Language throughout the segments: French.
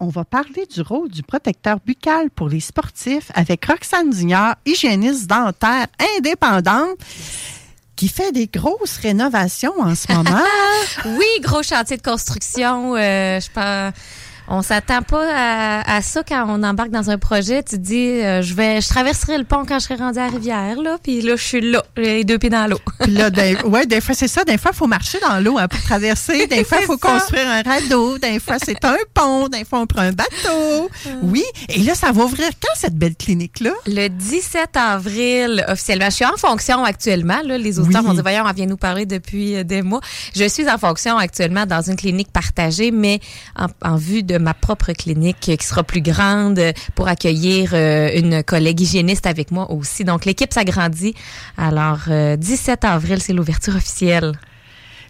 on va parler du rôle du protecteur buccal pour les sportifs avec Roxane Dignard, hygiéniste dentaire indépendante qui fait des grosses rénovations en ce moment. oui, gros chantier de construction. Euh, je pense on s'attend pas à, à, ça quand on embarque dans un projet. Tu te dis, euh, je vais, je traverserai le pont quand je serai rendu à la rivière, là, puis là, je suis là, les deux pieds dans l'eau. puis là, des, ouais, des fois, c'est ça. Des fois, il faut marcher dans l'eau hein, pour traverser. Des fois, il faut construire un radeau. Des fois, c'est un pont. Des fois, on prend un bateau. Oui. Et là, ça va ouvrir quand, cette belle clinique-là? Le 17 avril, officiellement. Je suis en fonction actuellement. Là. Les auditeurs oui. dit, voyons, on vient nous parler depuis euh, des mois. Je suis en fonction actuellement dans une clinique partagée, mais en, en vue de ma propre clinique qui sera plus grande pour accueillir euh, une collègue hygiéniste avec moi aussi. Donc, l'équipe s'agrandit. Alors, euh, 17 avril, c'est l'ouverture officielle.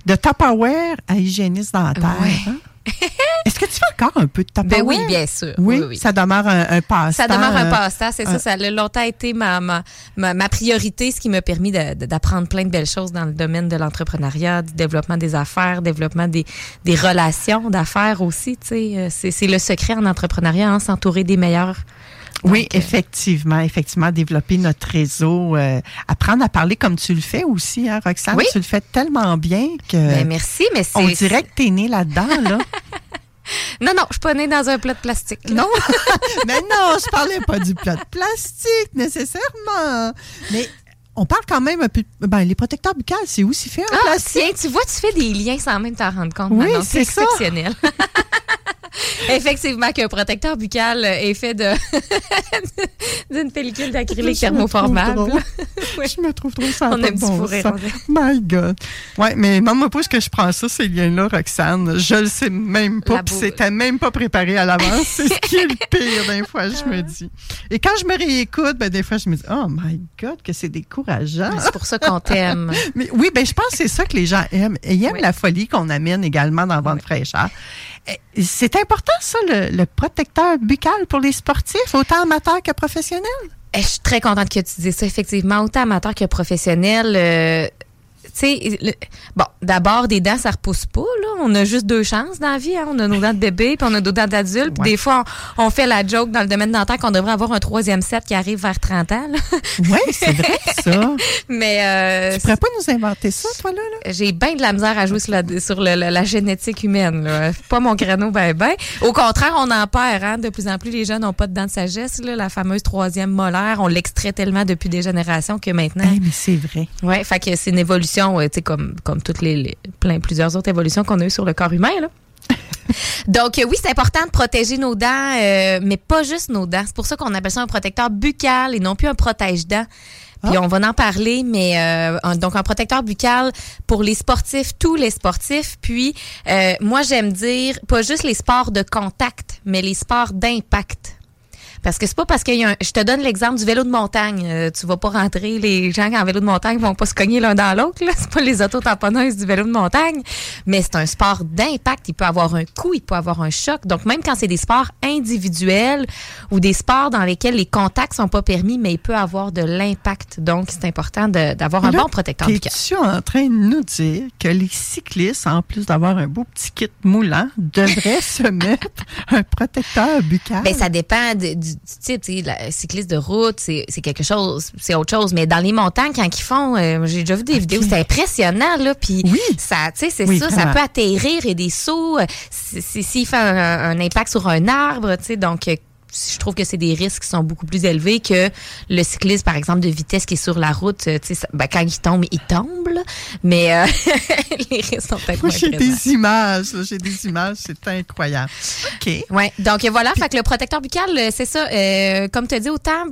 De Tupperware à hygiéniste dentaire. Ouais. Hein? Est-ce que tu fais encore un peu de Tupperware? Ben oui, bien sûr. Oui, oui, oui. ça demeure un, un passe-temps. Ça demeure un passe-temps, c'est ça. Ça a longtemps été ma, ma, ma, ma priorité, ce qui m'a permis d'apprendre plein de belles choses dans le domaine de l'entrepreneuriat, du développement des affaires, développement des, des relations d'affaires aussi. C'est le secret en entrepreneuriat, hein, s'entourer des meilleurs. Donc, oui, effectivement, effectivement, développer notre réseau, euh, apprendre à parler comme tu le fais aussi, hein, Roxane. Oui. Tu le fais tellement bien que. Ben, merci, mais c'est. On dirait que t'es née là-dedans, là. non, non, je suis pas née dans un plat de plastique. Là. Non, mais non, je parlais pas du plat de plastique nécessairement. Mais on parle quand même un peu. Ben, les protecteurs buccales, c'est aussi fait en ah, plastique? Tiens, tu vois, tu fais des liens sans même t'en rendre compte. Oui, c'est ça. exceptionnel. Effectivement, qu'un protecteur buccal est fait de d'une pellicule d'acrylique thermoformable. oui. Je me trouve trop ça. On a un petit bon sens. My God. Ouais, mais demande-moi pas ce que je prends ça, ces liens-là, Roxane. Je le sais même pas. Puis c'était même pas préparé à l'avance. C'est ce qui est le pire, des fois, je me dis. Et quand je me réécoute, ben, des fois, je me dis, oh my God, que c'est décourageant. C'est pour ça qu'on t'aime. Mais oui, ben je pense que c'est ça que les gens aiment. Et ils aiment Oui. la folie qu'on amène également dans Vente fraîcheur. Eh, C'est important, ça, le, protecteur buccal pour les sportifs, autant amateurs que professionnels? Eh, Je suis très contente que tu dises ça, effectivement, autant amateur que professionnel. euh, tu sais, bon, d'abord, des dents, ça repousse pas. On a juste deux chances dans la vie, hein. On a nos dents de bébé, puis on a nos dents d'adulte. Ouais. des fois, on, on fait la joke dans le domaine dentaire qu'on devrait avoir un troisième set qui arrive vers 30 ans. Oui, c'est vrai, ça. Mais euh, Tu pourrais pas nous inventer ça, toi, là? là? j'ai bien de la misère à jouer sur la, sur le- la, la génétique humaine. Là. Pas mon créneau, ben ben. Au contraire, on en perd. Hein? De plus en plus, les gens n'ont pas de dents de sagesse. Là. La fameuse troisième molaire, on l'extrait tellement depuis des générations que maintenant... Eh, mais c'est vrai. Ouais, fait que c'est une évolution, euh, tu sais, comme, comme toutes les, les- plein, plusieurs autres évolutions qu'on a eues sur le corps humain, là. Donc, euh, oui, c'est important de protéger nos dents, euh, mais pas juste nos dents. C'est pour ça qu'on appelle ça un protecteur buccal et non plus un protège-dents. Puis on va en parler, mais euh, donc un protecteur buccal pour les sportifs, tous les sportifs. Puis moi j'aime dire pas juste les sports de contact, mais les sports d'impact. Parce que c'est pas parce qu'il y a un, je te donne l'exemple du vélo de montagne. Euh, tu vas pas rentrer, les gens en vélo de montagne vont pas se cogner l'un dans l'autre. là. C'est pas les auto-tamponneuses du vélo de montagne. Mais c'est un sport d'impact. Il peut avoir un coup, il peut avoir un choc. Donc même quand c'est des sports individuels ou des sports dans lesquels les contacts sont pas permis, mais il peut avoir de l'impact. Donc c'est important d'avoir un bon protecteur buccal. Es-tu en train de nous dire que les cyclistes, en plus d'avoir un beau petit kit moulant, devraient se mettre un protecteur buccal? Ben, ça dépend de- du du, type, tu sais, la cycliste de route, c'est quelque chose, c'est autre chose. Mais dans les montagnes, quand ils font, euh, j'ai déjà vu des vidéos, c'est impressionnant, là. Puis Oui. ça, tu sais, c'est Oui, ça, ça peut atterrir et des sauts. euh, S'il fait un, un impact sur un arbre, tu sais, donc. Je trouve que c'est des risques qui sont beaucoup plus élevés que le cycliste, par exemple, de vitesse qui est sur la route. euh, Tu sais, ça- ben, quand il tombe, il tombe, là. mais euh, les risques sont peut-être Moi, moins j'ai des images. J'ai des images. C'est incroyable. OK. Ouais. Donc euh, voilà, fait que le protecteur buccal, euh, c'est ça. euh, comme tu as dit, autant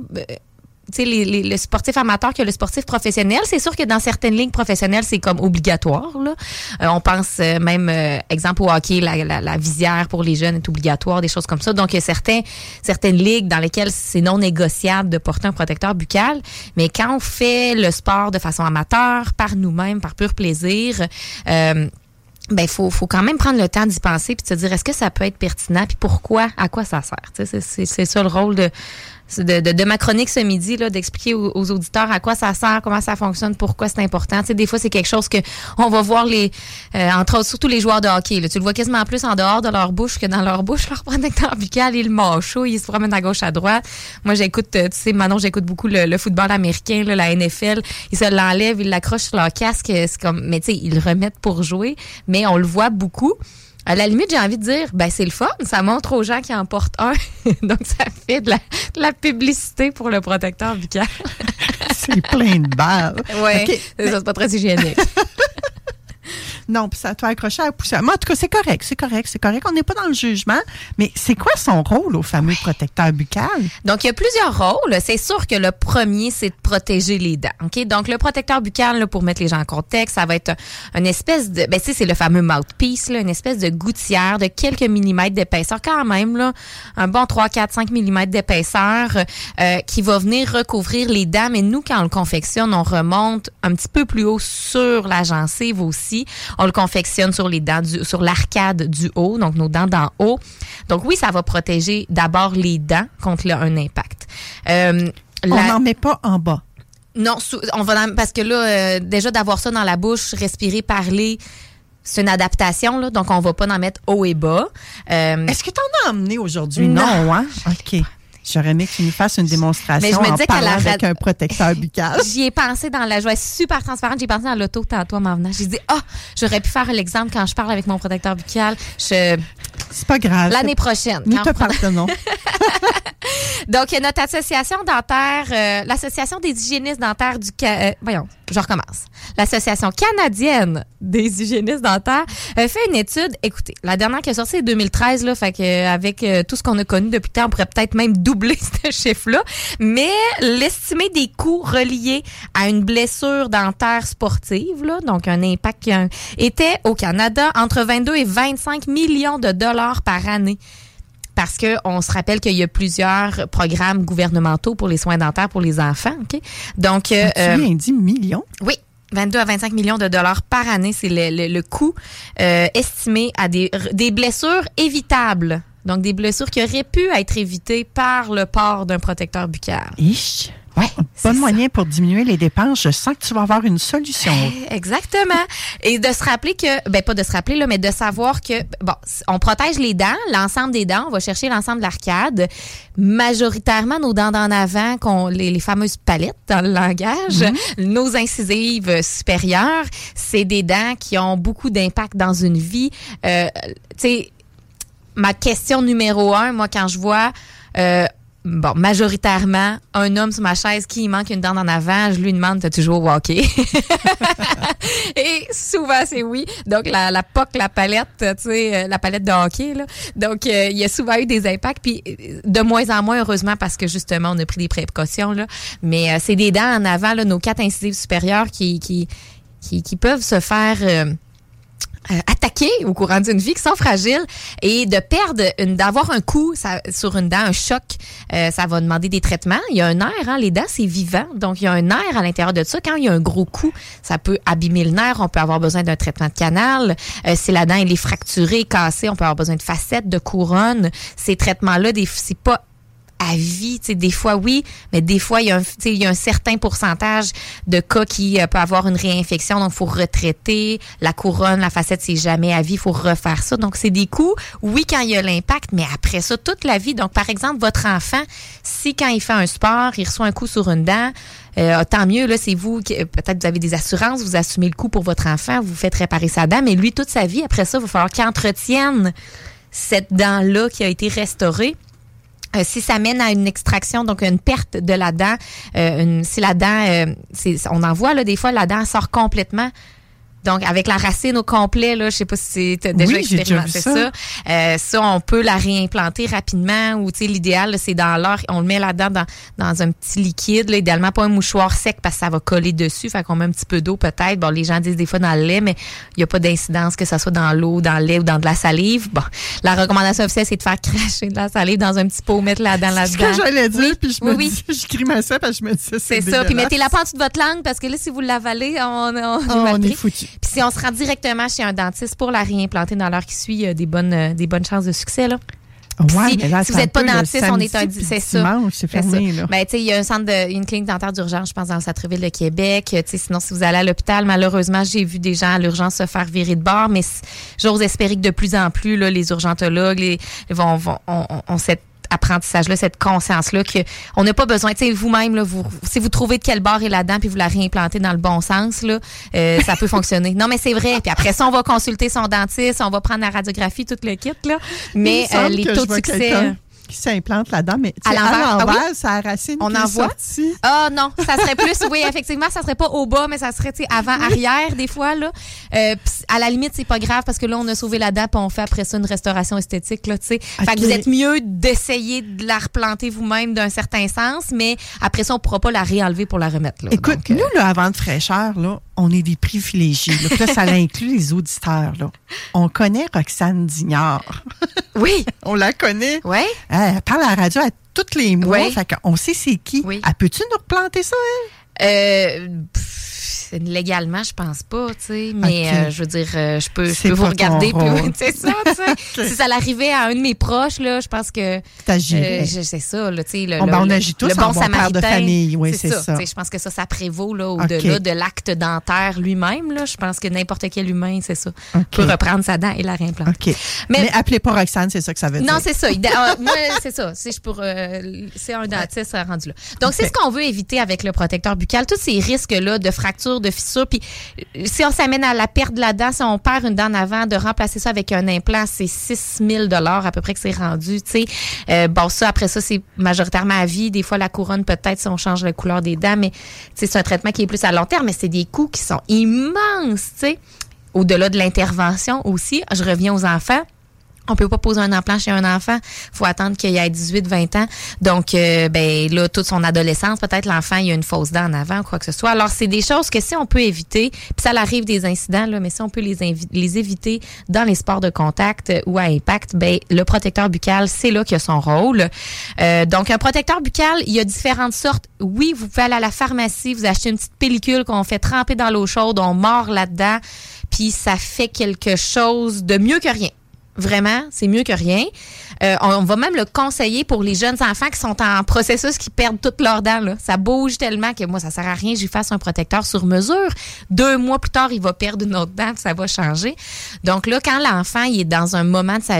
les, les- le sportif amateur que le sportif professionnel. C'est sûr que dans certaines lignes professionnelles, c'est comme obligatoire. Là. Euh, on pense euh, même, euh, exemple au hockey, la, visière pour les jeunes est obligatoire, des choses comme ça. Donc, il y a certains, certaines ligues dans lesquelles c'est non négociable de porter un protecteur buccal. Mais quand on fait le sport de façon amateur, par nous-mêmes, par pur plaisir, ben faut faut quand même prendre le temps d'y penser puis de se dire est-ce que ça peut être pertinent puis pourquoi à quoi ça sert? C'est c'est ça le rôle de de, de, de ma chronique ce midi là d'expliquer aux, aux auditeurs à quoi ça sert comment ça fonctionne pourquoi c'est important. Tu sais des fois c'est quelque chose que on va voir les euh, entre autres surtout les joueurs de hockey là, tu le vois quasiment plus en dehors de leur bouche que dans leur bouche. Leur protecteur buccal il macho il se promène à gauche à droite. Moi j'écoute euh, tu sais Manon j'écoute beaucoup le, le football américain là, la NFL ils se l'enlèvent ils l'accrochent sur leur casque c'est comme mais tu sais ils le remettent pour jouer mais on le voit beaucoup à la limite, j'ai envie de dire, ben c'est le fun, ça montre aux gens qui en portent un, donc ça fait de la, de la publicité pour le protecteur buccal. C'est plein de balles. Ouais, OK. c'est ça, c'est pas très hygiénique. Non, puis ça te fait accrocher à la poussière. Mais en tout cas, c'est correct, c'est correct, c'est correct. On n'est pas dans le jugement. Mais c'est quoi son rôle au fameux protecteur buccal? Donc, il y a plusieurs rôles. C'est sûr que le premier, c'est de protéger les dents. OK? Donc, le protecteur buccal, là, pour mettre les gens en contexte, ça va être un- une espèce de... Ben, tu sais, c'est le fameux mouthpiece, là, une espèce de gouttière de quelques millimètres d'épaisseur, quand même, là, un bon 3, 4, 5 millimètres d'épaisseur euh, qui va venir recouvrir les dents. Mais nous, quand on le confectionne, on remonte un petit peu plus haut sur la gencive aussi. On le confectionne sur les dents, du, sur l'arcade du haut, donc nos dents d'en haut. Donc oui, ça va protéger d'abord les dents contre le- un impact. Euh, On n'en met pas en bas. non, on va dans- parce que là, euh, déjà d'avoir ça dans la bouche, respirer, parler, c'est une adaptation, là, donc on va pas en mettre haut et bas. Euh, Est-ce que tu en as emmené aujourd'hui? Non. Non, hein? OK. J'aurais aimé que tu nous fasses une démonstration Mais je me en disais parlant la avec un protecteur buccal. J'y ai pensé dans la joie super transparente. J'ai pensé dans l'auto tantôt en m'en venant. J'ai dit, ah, j'aurais pu faire l'exemple quand je parle avec mon protecteur buccal. Je- C'est pas grave. L'année prochaine. Nous te prend- pardonnons. Donc, notre association dentaire, euh, l'Association des hygiénistes dentaires du... Euh, voyons, je recommence. L'Association canadienne des hygiénistes dentaires euh, fait une étude. Écoutez, la dernière qui est sortie, c'est 2013, là, fait que euh, avec euh, tout ce qu'on a connu depuis temps, on pourrait peut-être même doubler ce chiffre-là. Mais l'estimé des coûts reliés à une blessure dentaire sportive, là, donc un impact un- était au Canada entre 22 et 25 millions de dollars par année parce que on se rappelle qu'il y a plusieurs programmes gouvernementaux pour les soins dentaires pour les enfants. ok? Donc, euh, tu euh, dit millions? oui. 22 à 25 millions de dollars par année, c'est le, le- le coût euh, estimé à des, des blessures évitables. Donc, des blessures qui auraient pu être évitées par le port d'un protecteur buccal. Ich. Ouais, Bon ça. moyen pour diminuer les dépenses. Je sens que tu vas avoir une solution. Exactement. Et de se rappeler que, ben pas de se rappeler là, mais de savoir que, bon, on protège les dents, l'ensemble des dents, on va chercher l'ensemble de l'arcade. Majoritairement, nos dents d'en avant, qu'on, les, les fameuses palettes dans le langage, nos incisives supérieures, c'est des dents qui ont beaucoup d'impact dans une vie. Euh, tu sais, ma question numéro un, moi, quand je vois, euh, bon, majoritairement, un homme sur ma chaise qui manque une dent en avant, je lui demande, t'as toujours au hockey? Et souvent, c'est oui. Donc, la, la POC, la palette, tu sais, euh, la palette de hockey, là. Donc, euh, il y a souvent eu des impacts, puis euh, de moins en moins, heureusement, parce que justement, on a pris des précautions, là. Mais c'est des dents en avant, nos quatre incisives supérieures qui, qui, qui, peuvent se faire... euh, attaquer au courant d'une vie qui sont fragiles et de perdre d'avoir un coup sur une dent un choc euh, ça va demander des traitements. Il y a un nerf hein, les dents c'est vivant. Donc il y a un nerf à l'intérieur de ça. Quand il y a un gros coup ça peut abîmer le nerf. On peut avoir besoin d'un traitement de canal. Euh, si la dent elle est fracturée cassée on peut avoir besoin de facettes de couronne ces traitements là des c'est pas à vie. Tu sais, des fois, oui, mais des fois, il y, a un, tu sais, il y a un certain pourcentage de cas qui euh, peut avoir une réinfection. Donc, faut retraiter. La couronne, la facette, c'est jamais à vie. Il faut refaire ça. Donc, c'est des coûts, oui, quand il y a l'impact, mais après ça, toute la vie. Donc, par exemple, votre enfant, si quand il fait un sport, il reçoit un coup sur une dent, euh, tant mieux, là, c'est vous, peut-être vous avez des assurances, vous assumez le coût pour votre enfant, vous faites réparer sa dent, mais lui, toute sa vie, après ça, il va falloir qu'il entretienne cette dent-là qui a été restaurée. Euh, si ça mène à une extraction, donc une perte de la dent, euh, une- si la dent, euh, on en voit là, des fois, la dent sort complètement. Donc, avec la racine au complet, là, je sais pas si tu as déjà Oui, j'ai déjà expérimenté ça. ça. Euh, ça, on peut la réimplanter rapidement ou, tu sais, l'idéal, c'est dans l'heure, on le met là-dedans dans, dans un petit liquide, là, idéalement pas un mouchoir sec parce que ça va coller dessus, fait qu'on met un petit peu d'eau peut-être. Bon, les gens disent des fois dans le lait, mais il n'y a pas d'incidence que ça soit dans l'eau, dans le lait ou dans de la salive. Bon, la recommandation officielle, c'est de faire cracher de la salive dans un petit pot, mettre la dent C'est ce là-dedans. que j'allais dire, Oui, puis je me oui. dis, je grimaçais parce que je me disais, C'est ça. Puis mettez-la pas en dessous de votre langue parce que là, si vous l'avalez, on, on, Ah, on est foutu. Puis si on se rend directement chez un dentiste pour la réimplanter dans l'heure qui suit, il y a des bonnes, euh, des bonnes chances de succès. Là. Ouais, si- mais là, si vous c'est êtes pas dentiste, on est un- c'est ça. c'est fermé, là. Ben, tu sais, il y a un centre de, une clinique dentaire d'urgence, je pense, dans le centre-ville de Québec. Sinon, si vous allez à l'hôpital, malheureusement, j'ai vu des gens à l'urgence se faire virer de bord, mais j'ose espérer que de plus en plus, là, les urgentologues, les, vont, vont, ont, ont- ont cette apprentissage-là, cette conscience-là que on n'a pas besoin, tu sais, vous-même, là, vous, si vous trouvez de quel bord est la dent puis vous la réimplantez dans le bon sens, là, euh, ça peut fonctionner. Non, mais c'est vrai. Puis après ça, on va consulter son dentiste, on va prendre la radiographie, tout le kit, là. Mais euh, les taux de succès. Qui s'implante là-dedans, mais À l'envers. Ah oui? ça racine On en voit? Ah non, ça serait plus, oui, effectivement, ça serait pas au bas, mais ça serait, avant, arrière, des fois, là. Euh, à la limite, c'est pas grave parce que là, on a sauvé la dent puis on fait après ça une restauration esthétique, là, tu sais. Fait que vous êtes mieux d'essayer de la replanter vous-même d'un certain sens, mais après ça, on pourra pas la réenlever pour la remettre, là. Écoute, Donc, euh, nous, là, avant de fraîcheur, là, on est des privilégiés. là. Ça inclut les auditeurs. Là. On connaît Roxane Dignard. oui, On la connaît. ouais. Elle parle à la radio à tous les mois. Oui. Fait qu'on sait c'est qui. Oui. Elle peut-tu nous replanter ça, elle? Euh, pff, légalement, je pense pas, tu sais, mais euh, je veux dire, euh, je peux, je peux vous regarder, puis rôle. c'est ça, tu sais. Si ça l'arrivait à un de mes proches, là, je pense que T'agirais. Euh, c'est ça, là, tu sais. le- Bon, le- ben, on le- agit tous le en bon bon père de samaritain, famille, oui, c'est ça. sais, Je pense que ça, ça prévaut là, au-delà de l'acte dentaire lui-même. Là. Je pense que n'importe quel humain, c'est ça, peut reprendre sa dent et la réimplanter. Mais, Mais- appelez pas Roxane, c'est ça que ça veut dire. Non, c'est ça. Ah, moi, c'est ça. C'est euh, c'est un dentiste euh, rendu là. Donc, c'est ce qu'on veut éviter avec le protecteur buccal. Tous ces risques-là de fractures, de fissures. Puis, euh, si on s'amène à la perte de la dent, si on perd une dent en avant, de remplacer ça avec un implant, c'est 6 000 à peu près que c'est rendu. Euh, bon, ça, après ça, c'est majoritairement à vie. Des fois, la couronne, peut-être, si on change la couleur des dents. Mais, c'est un traitement qui est plus à long terme, mais c'est des coûts qui sont immenses, tu. Au-delà de l'intervention aussi, je reviens aux enfants. On peut pas poser un implant chez un enfant. faut attendre qu'il ait 18, 20 ans. Donc, euh, ben là, toute son adolescence, peut-être l'enfant, il a une fausse dent en avant ou quoi que ce soit. Alors, c'est des choses que si on peut éviter, puis ça arrive des incidents, là, mais si on peut les, éviter dans les sports de contact ou à impact, ben le protecteur buccal, c'est là qu'il a son rôle. Euh, donc, un protecteur buccal, il y a différentes sortes. Oui, vous pouvez aller à la pharmacie, vous achetez une petite pellicule qu'on fait tremper dans l'eau chaude, on mord là-dedans, puis ça fait quelque chose de mieux que rien. Vraiment, c'est mieux que rien. Euh, on, va même le conseiller pour les jeunes enfants qui sont en processus, qui perdent toutes leurs dents. Là. Ça bouge tellement que moi, ça sert à rien. J'y fasse un protecteur sur mesure. Deux mois plus tard, il va perdre une autre dent, ça va changer. Donc là, quand l'enfant il est dans un moment de sa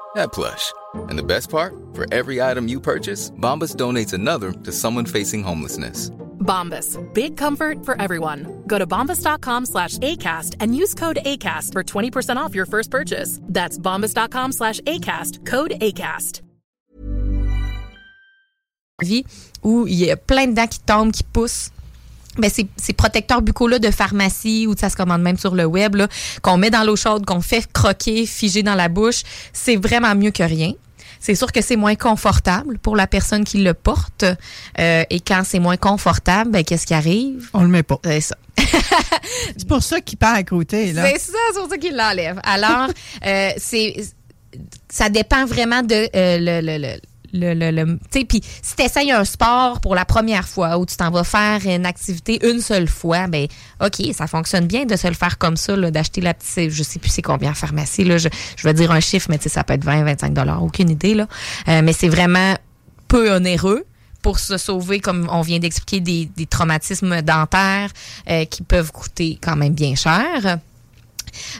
that plush. And the best part? For every item you purchase, Bombas donates another to someone facing homelessness. Bombas. Big comfort for everyone. Go to bombas.com slash ACAST and use code ACAST for 20% off your first purchase. That's bombas.com slash ACAST. Code ACAST. vie où il y a plein de dents qui tombent, qui poussent. Ben, ces, ces protecteurs buccaux-là de pharmacie ou ça se commande même sur le web, là, qu'on met dans l'eau chaude, qu'on fait croquer, figer dans la bouche, c'est vraiment mieux que rien. C'est sûr que c'est moins confortable pour la personne qui le porte. Euh, et quand c'est moins confortable, ben, qu'est-ce qui arrive? On le met pas. C'est ça. C'est pour ça qu'il part à côté. Là. C'est ça, c'est pour ça qu'il l'enlève. Alors, euh, c'est ça dépend vraiment de euh, le, le, le le, le, le- tu puis si tu essayes un sport pour la première fois ou tu t'en vas faire une activité une seule fois, ben OK, ça fonctionne bien de se le faire comme ça, d'acheter la petite, je sais plus c'est combien en pharmacie, là, je, je vais dire un chiffre, mais tu sais, ça peut être 20, 25 dollars, aucune idée, là. Euh, mais c'est vraiment peu onéreux pour se sauver, comme on vient d'expliquer, des, des traumatismes dentaires euh, qui peuvent coûter quand même bien cher.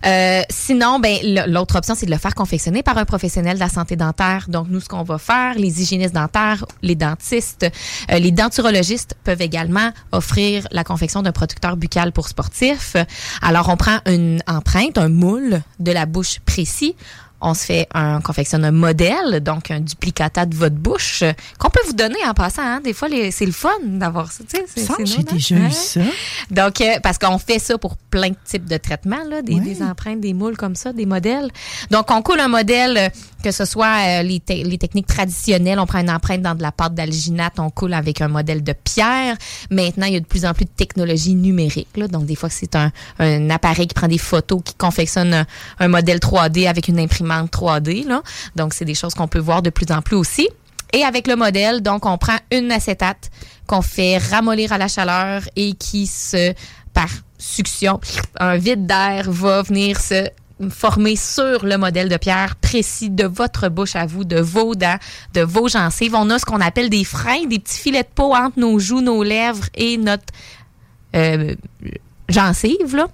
Euh, sinon, ben l'autre option, c'est de le faire confectionner par un professionnel de la santé dentaire. Donc, nous, ce qu'on va faire, les hygiénistes dentaires, les dentistes, euh, les denturologistes peuvent également offrir la confection d'un protecteur buccal pour sportifs. Alors, on prend une empreinte, un moule de la bouche précis. On se fait un, on confectionne un modèle, donc un duplicata de votre bouche, euh, qu'on peut vous donner en passant. Hein. Des fois, c'est le fun d'avoir ça. j'ai hein? déjà eu ça. Donc, euh, parce qu'on fait ça pour plein de types de traitements, là, des, Ouais. des empreintes, des moules comme ça, des modèles. Donc, on coule un modèle, euh, que ce soit euh, les, te- les techniques traditionnelles, on prend une empreinte dans de la pâte d'alginate, on coule avec un modèle de pierre. Maintenant, il y a de plus en plus de technologies numériques. Là, donc, des fois, c'est un, un appareil qui prend des photos, qui confectionne un, un modèle 3D avec une imprimante 3D. Là. Donc, c'est des choses qu'on peut voir de plus en plus aussi. Et avec le modèle, donc, on prend une acétate qu'on fait ramollir à la chaleur et qui se, par succion, un vide d'air va venir se former sur le modèle de pierre précis de votre bouche à vous, de vos dents, de vos gencives. On a ce qu'on appelle des freins, des petits filets de peau entre nos joues, nos lèvres et notre euh, gencive, là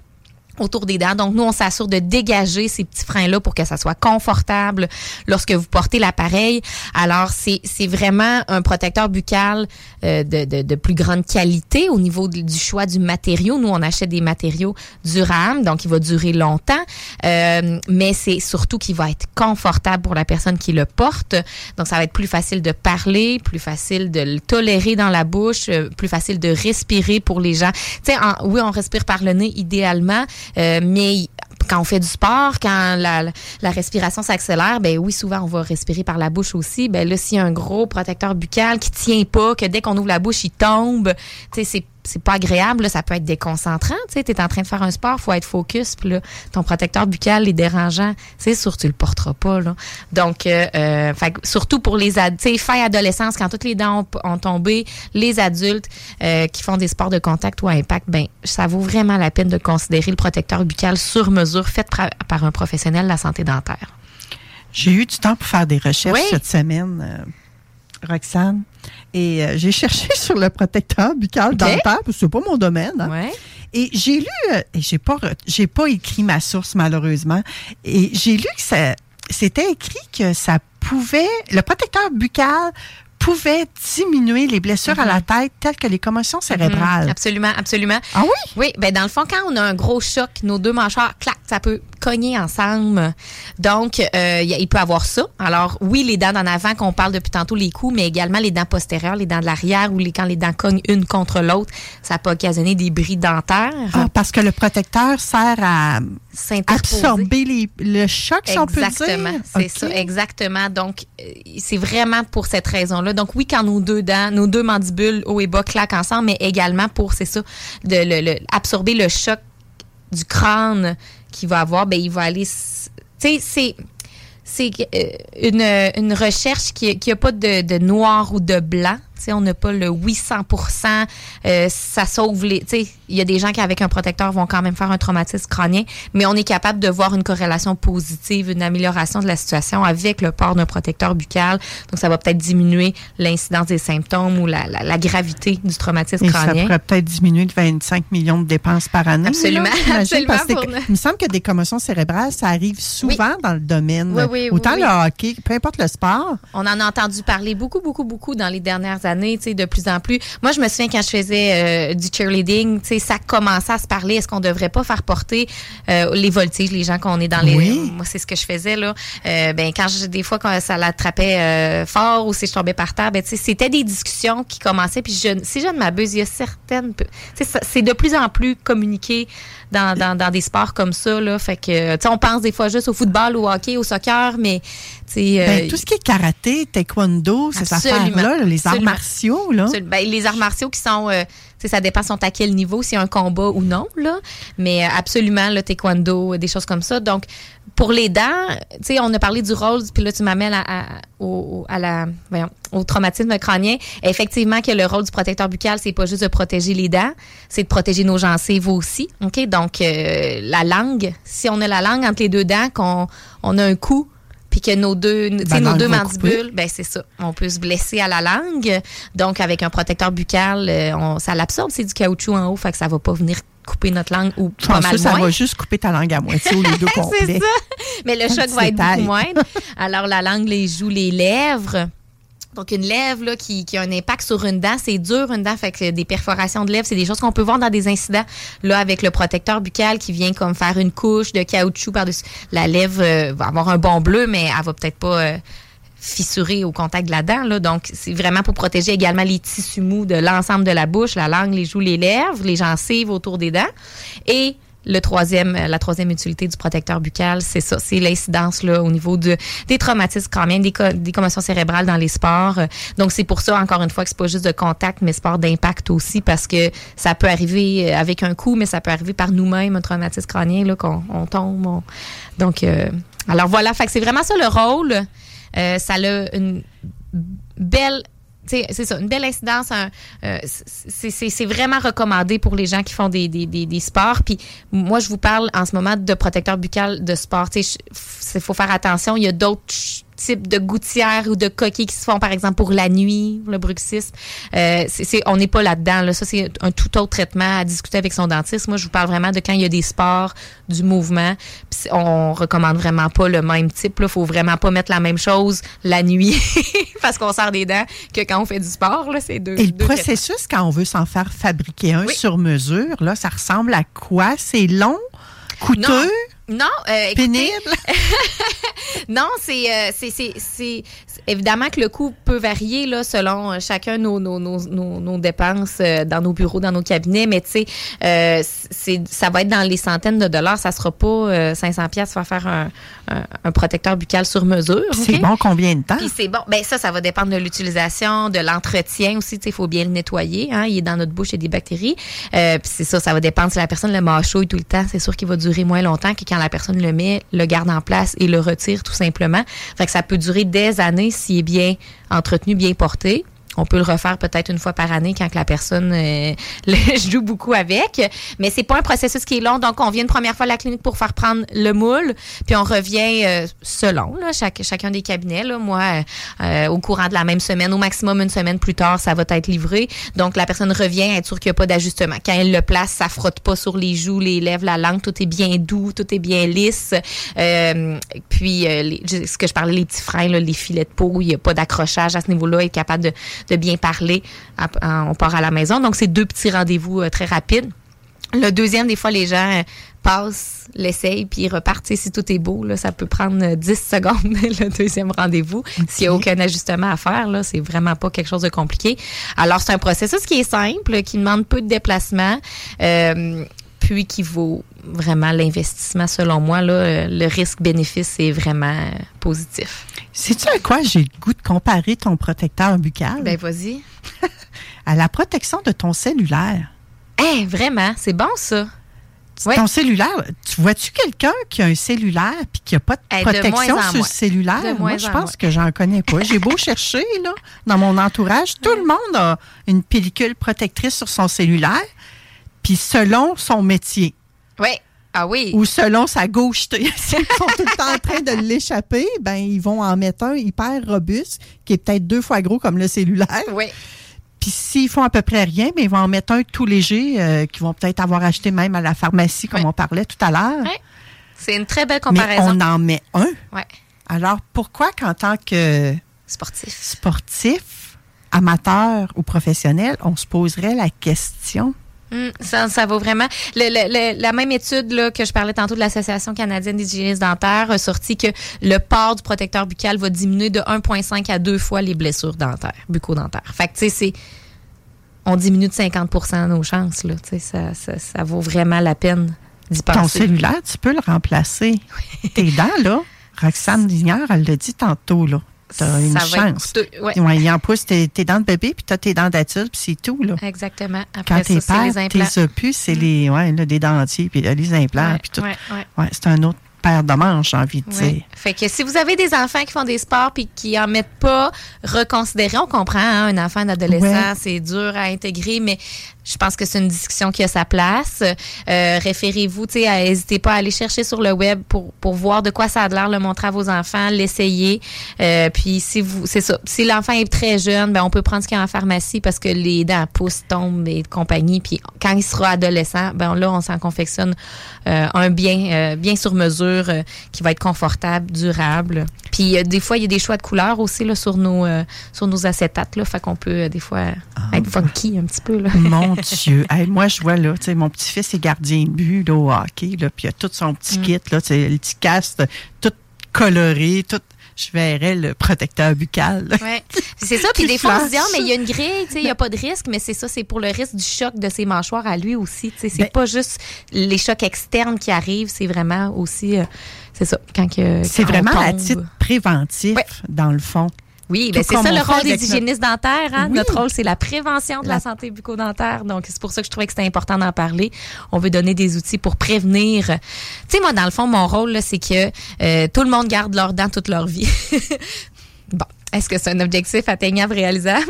autour des dents. Donc, nous, on s'assure de dégager ces petits freins-là pour que ça soit confortable lorsque vous portez l'appareil. Alors, c'est vraiment un protecteur buccal euh, de, de, de plus grande qualité au niveau du choix du matériau. Nous, on achète des matériaux durables, donc il va durer longtemps, Euh, mais c'est surtout qu'il va être confortable pour la personne qui le porte. Donc, ça va être plus facile de parler, plus facile de le tolérer dans la bouche, euh, plus facile de respirer pour les gens. Tu sais, oui, on respire par le nez idéalement, euh, mais quand on fait du sport, quand la, la- respiration s'accélère, ben oui, souvent on va respirer par la bouche aussi. Ben là, s'il y a un gros protecteur buccal qui tient pas, que dès qu'on ouvre la bouche, il tombe, tu sais, c'est c'est pas agréable, là, ça peut être déconcentrant. Tu sais, t'es en train de faire un sport, faut être focus, puis là, ton protecteur buccal est dérangeant. C'est sûr, tu le porteras pas, là. Donc, euh, euh, fait surtout pour les sais, fin adolescence, quand toutes les dents ont, ont tombé, les adultes euh, qui font des sports de contact ou à impact, ben, ça vaut vraiment la peine de considérer le protecteur buccal sur mesure fait par, un professionnel de la santé dentaire. J'ai eu du temps pour faire des recherches Oui. cette semaine, Roxane. Et euh, j'ai cherché sur le protecteur buccal OK. dentaire, parce que c'est pas mon domaine. hein. Ouais. Et j'ai lu, euh, et j'ai pas, j'ai pas écrit ma source malheureusement, et j'ai lu que ça, c'était écrit que ça pouvait, le protecteur buccal pouvait diminuer les blessures à la tête telles que les commotions cérébrales. Mhm. Absolument, absolument. Ah oui? Oui, ben dans le fond, quand on a un gros choc, nos deux mâchoires, clac, ça peut cogner ensemble. Donc, euh, il peut avoir ça. Alors, oui, les dents d'en avant, qu'on parle depuis tantôt, les coups, mais également les dents postérieures, les dents de l'arrière, ou les, quand les dents cognent une contre l'autre, ça peut occasionner des bris dentaires. Ah, parce que le protecteur sert à absorber les- le choc, si on peut dire. Exactement, c'est ça, exactement. Donc, euh, c'est vraiment pour cette raison-là. Donc, oui, quand nos deux dents, nos deux mandibules haut et bas claquent ensemble, mais également pour, c'est ça, de le- le- absorber le choc du crâne qu'il va avoir, ben il va aller. Tu c'est. C'est euh, une, une recherche qui n'a pas de, de noir ou de blanc. On n'a pas le oui 100 euh, ça sauve les. Il y a des gens qui, avec un protecteur, vont quand même faire un traumatisme crânien, mais on est capable de voir une corrélation positive, une amélioration de la situation avec le port d'un protecteur buccal. Donc, ça va peut-être diminuer l'incidence des symptômes ou la, la, la gravité du traumatisme Et ça crânien. pourrait peut-être diminuer de 25 millions de dépenses par année. Absolument, là, j'imagine, absolument parce pour il me semble que des commotions cérébrales, ça arrive souvent dans le domaine. Oui, oui, oui, Autant oui. le hockey, peu importe le sport. On en a entendu parler beaucoup, beaucoup, beaucoup dans les dernières années, tu sais, de plus en plus. Moi, je me souviens quand je faisais euh, du cheerleading, tu sais, ça commençait à se parler. Est-ce qu'on devrait pas faire porter euh, les voltiges, les gens qu'on est dans les. Oui. Moi, c'est ce que je faisais là. Euh, ben quand je, des fois quand ça l'attrapait fort ou si je tombais par terre, ben tu sais, c'était des discussions qui commençaient. Puis je, si je ne m'abuse, il y a certaines. Ça- c'est de plus en plus communiqué dans, dans, dans des sports comme ça là. Fait que tu sais, on pense des fois juste au football, au hockey, au soccer, mais tu sais. Ben, tout ce qui est karaté, taekwondo, ces Absolument. affaires-là, là, les arts. Ben, les arts martiaux qui sont, euh, ça dépend sont à quel niveau, s'il y a un combat ou non. Mais euh, absolument, le taekwondo, des choses comme ça. Donc, pour les dents, tu on a parlé du rôle, puis là, tu m'amènes au traumatisme crânien. Effectivement, que le rôle du protecteur buccal, c'est pas juste de protéger les dents, c'est de protéger nos gencives aussi. OK? Donc, euh, la langue, si on a la langue entre les deux dents, qu'on on a un coup, puis que nos deux, tu sais, Ben, nos deux mandibules, ben c'est ça. On peut se blesser à la langue. Donc, avec un protecteur buccal, euh, on, ça l'absorbe, c'est du caoutchouc en haut, fait que ça va pas venir couper notre langue ou pas pense mal que ça moins. va juste couper ta langue à moitié ou les deux c'est ça. Mais le choc va être beaucoup moindre. Alors, la langue, les joues, les lèvres. Donc, une lèvre là, qui, qui a un impact sur une dent, c'est dur, une dent. Fait que des perforations de lèvres, c'est des choses qu'on peut voir dans des incidents. Là, avec le protecteur buccal qui vient comme faire une couche de caoutchouc par-dessus. La lèvre euh, va avoir un bon bleu, mais elle va peut-être pas euh, fissurer au contact de la dent. Là. Donc, c'est vraiment pour protéger également les tissus mous de l'ensemble de la bouche, la langue, les joues, les lèvres, les gencives autour des dents. Et le troisième, euh, la troisième utilité du protecteur buccal, c'est ça, c'est l'incidence là au niveau de des traumatismes crâniens, des, co- des commotions cérébrales dans les sports. Donc c'est pour ça encore une fois que c'est pas juste de contact, mais sport d'impact aussi parce que ça peut arriver euh, avec un coup, mais ça peut arriver par nous-mêmes un traumatisme crânien là qu'on on tombe. on- Donc euh, alors voilà, c'est vraiment ça le rôle. Euh, ça a une belle c'est ça, une belle incidence. euh, c'est- vraiment recommandé pour les gens qui font des, des, des, des sports. Puis moi, je vous parle en ce moment de protecteur buccal de sport. Il faut faire attention. Il y a d'autres types de gouttières ou de coquilles qui se font, par exemple, pour la nuit, le bruxisme. Euh, on n'est pas là-dedans. Là. Ça, c'est un tout autre traitement à discuter avec son dentiste. Moi, je vous parle vraiment de quand il y a des sports, du mouvement. Puis on recommande vraiment pas le même type. Il faut vraiment pas mettre la même chose la nuit parce qu'on sort des dents que quand on fait du sport. Là, c'est deux, Et le deux traitements. processus, quand on veut s'en faire fabriquer un Oui. sur mesure, là, ça ressemble à quoi? C'est long, coûteux, Non, euh, écoutez, pénible? Non, c'est, euh, c'est, c'est, c'est- évidemment que le coût peut varier là, selon euh, chacun nos, nos, nos, nos, nos dépenses euh, dans nos bureaux, dans nos cabinets, mais tu sais, euh, c'est, ça va être dans les centaines de dollars. Ça sera pas euh, 500 pièces pour faire un, un, un protecteur buccal sur mesure. C'est bon combien de temps? Puis c'est bon. Ben ça, ça va dépendre de l'utilisation, de l'entretien aussi. Il faut bien le nettoyer. Hein, il est dans notre bouche, il y a des bactéries. Euh, puis c'est ça, ça va dépendre si la personne le mâchouille tout le temps. C'est sûr qu'il va durer moins longtemps que quand la personne le met, le garde en place et le retire tout simplement. Fait que ça peut durer des années s'il est bien entretenu, bien porté. On peut le refaire peut-être une fois par année quand la personne euh, joue beaucoup avec. Mais c'est pas un processus qui est long. Donc, on vient une première fois à la clinique pour faire prendre le moule, puis on revient euh, selon chaque, chacun des cabinets. Là. Moi, euh, au courant de la même semaine, au maximum une semaine plus tard, ça va être livré. Donc, la personne revient être sûre qu'il n'y a pas d'ajustement. Quand elle le place, ça frotte pas sur les joues, les lèvres, la langue. Tout est bien doux, tout est bien lisse. Euh, puis, ce que je parlais, les petits freins, là, les filets de peau, il n'y a pas d'accrochage à ce niveau-là. Être capable de, de bien parler, à- à- on part à la maison. Donc, c'est deux petits rendez-vous euh, très rapides. Le deuxième, des fois, les gens euh, passent, l'essayent, puis ils repartent. Si tout est beau, là, ça peut prendre euh, 10 secondes, le deuxième rendez-vous. S'il n'y a aucun ajustement à faire, là, c'est vraiment pas quelque chose de compliqué. Alors, c'est un processus qui est simple, qui demande peu de déplacement, euh, puis qui vaut vraiment l'investissement, selon moi. Là, le risque-bénéfice est vraiment euh, positif. Sais-tu à quoi j'ai le goût de comparer ton protecteur buccal? Ben, vas-y. à la protection de ton cellulaire. Eh, vraiment, c'est bon, ça. Ouais. Ton cellulaire, tu vois-tu quelqu'un qui a un cellulaire puis qui n'a pas de Eh, protection sur le cellulaire? De Moi, je en pense moins. que j'en connais pas. J'ai beau chercher, là, dans mon entourage, tout le monde a une pellicule protectrice sur son cellulaire, puis selon son métier Oui. Ah oui. ou selon sa gaucheté. S'ils sont tout le temps en train de l'échapper, ben ils vont en mettre un hyper robuste, qui est peut-être deux fois gros comme le cellulaire. Oui. Puis s'ils font à peu près rien, mais ils vont en mettre un tout léger, euh, qu'ils vont peut-être avoir acheté même à la pharmacie, comme on parlait tout à l'heure. Ouais. C'est une très belle Mais comparaison. on en met un. Ouais. Alors, pourquoi qu'en tant que Sportif. sportif, amateur ou professionnel, on se poserait la question? Mm, ça, ça vaut vraiment. Le, le, le, la même étude là, que je parlais tantôt de l'Association canadienne des hygiénistes dentaires a sorti que le port du protecteur buccal va diminuer de 1,5 à 2 fois les blessures dentaires, bucco-dentaires. Fait que, tu sais, c'est. On diminue de 50% nos chances, là. Tu sais, ça, ça, ça vaut vraiment la peine d'y penser. Ton cellulaire, tu peux le remplacer. Tes dents, là, Roxane Lignard, elle l'a dit tantôt, là. T'as une chance. ouais. Ouais, il en pousse tes, tes dents de bébé, puis t'as tes dents d'adulte, puis c'est tout, là. Exactement. Quand Après t'es c'est les père, implants. tes opus, c'est les, ouais, là, des dentiers, puis les implants, puis tout. ouais, ouais. Ouais, c'est un autre paire de manches, j'ai envie de dire. Fait que si vous avez des enfants qui font des sports puis qui en mettent pas, reconsidérez. On comprend, hein, un enfant d'adolescent, Ouais. c'est dur à intégrer, mais je pense que c'est une discussion qui a sa place. Euh, Référez-vous, tu sais, n'hésitez pas à aller chercher sur le web pour, pour voir de quoi ça a l'air, le montrer à vos enfants, l'essayer. Euh, puis si vous, c'est ça, si l'enfant est très jeune, ben on peut prendre ce qu'il y a en pharmacie parce que les dents poussent, tombent et compagnie. Puis quand il sera adolescent, ben là on s'en confectionne euh, un bien, euh, bien sur mesure euh, qui va être confortable, durable. Puis euh, des fois il y a des choix de couleurs aussi là sur nos sur nos acétates là, fait qu'on peut des fois. Funky un petit peu là. Mon Dieu. Hey, moi, je vois, là, mon petit-fils est gardien de but, là, au hockey, là, puis il a tout son Mm. petit kit, là, le petit casque, tout coloré, tout. Je verrais le protecteur buccal. Ouais. C'est ça. Puis des fois, on se dit, ah, mais il y a une grille, il n'y a pas de risque, mais c'est ça, c'est pour le risque du choc de ses mâchoires à lui aussi. C'est Ben- pas juste les chocs externes qui arrivent, c'est vraiment aussi, euh, c'est ça, quand que. C'est quand vraiment à titre préventif, Ouais. dans le fond. Oui, ben c'est ça le rôle des notre- hygiénistes dentaires. Hein? Oui. Notre rôle, c'est la prévention de la, La- santé bucco-dentaire. Donc, c'est pour ça que je trouvais que c'était important d'en parler. On veut donner des outils pour prévenir. Tu sais, moi, dans le fond, mon rôle, là, c'est que euh, tout le monde garde leurs dents toute leur vie. bon, est-ce que c'est un objectif atteignable, réalisable?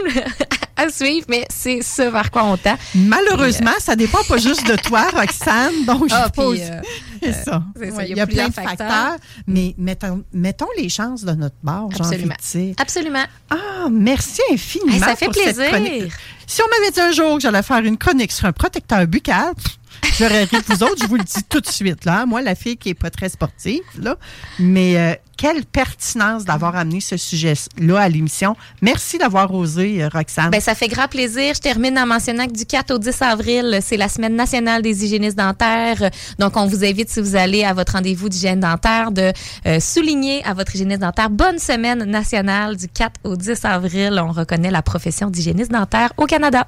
À suivre, mais c'est ce vers quoi on tend. Malheureusement, ça dépend pas juste de toi, Roxane. Donc, je Ah, pose. puis, euh, c'est ça. ça, Ouais, il y a plein de facteurs, facteurs. mais mettons, mettons les chances de notre bord, j'ai envie Absolument. de dire. Absolument. Ah, merci infiniment. Hey, ça fait pour plaisir. Si on m'avait dit un jour que j'allais faire une chronique sur un protecteur buccal, j'aurais ri vous autres, je vous le dis tout de suite. Là. Moi, la fille qui est pas très sportive, là. mais euh, quelle pertinence d'avoir amené ce sujet-là à l'émission. Merci d'avoir osé, euh, Roxane. Ben, ça fait grand plaisir. Je termine en mentionnant que du 4 au 10 avril, c'est la semaine nationale des hygiénistes dentaires. Donc, on vous invite, si vous allez à votre rendez-vous d'hygiène dentaire, de euh, souligner à votre hygiéniste dentaire bonne semaine nationale du 4 au 10 avril. On reconnaît la profession d'hygiéniste dentaire au Canada.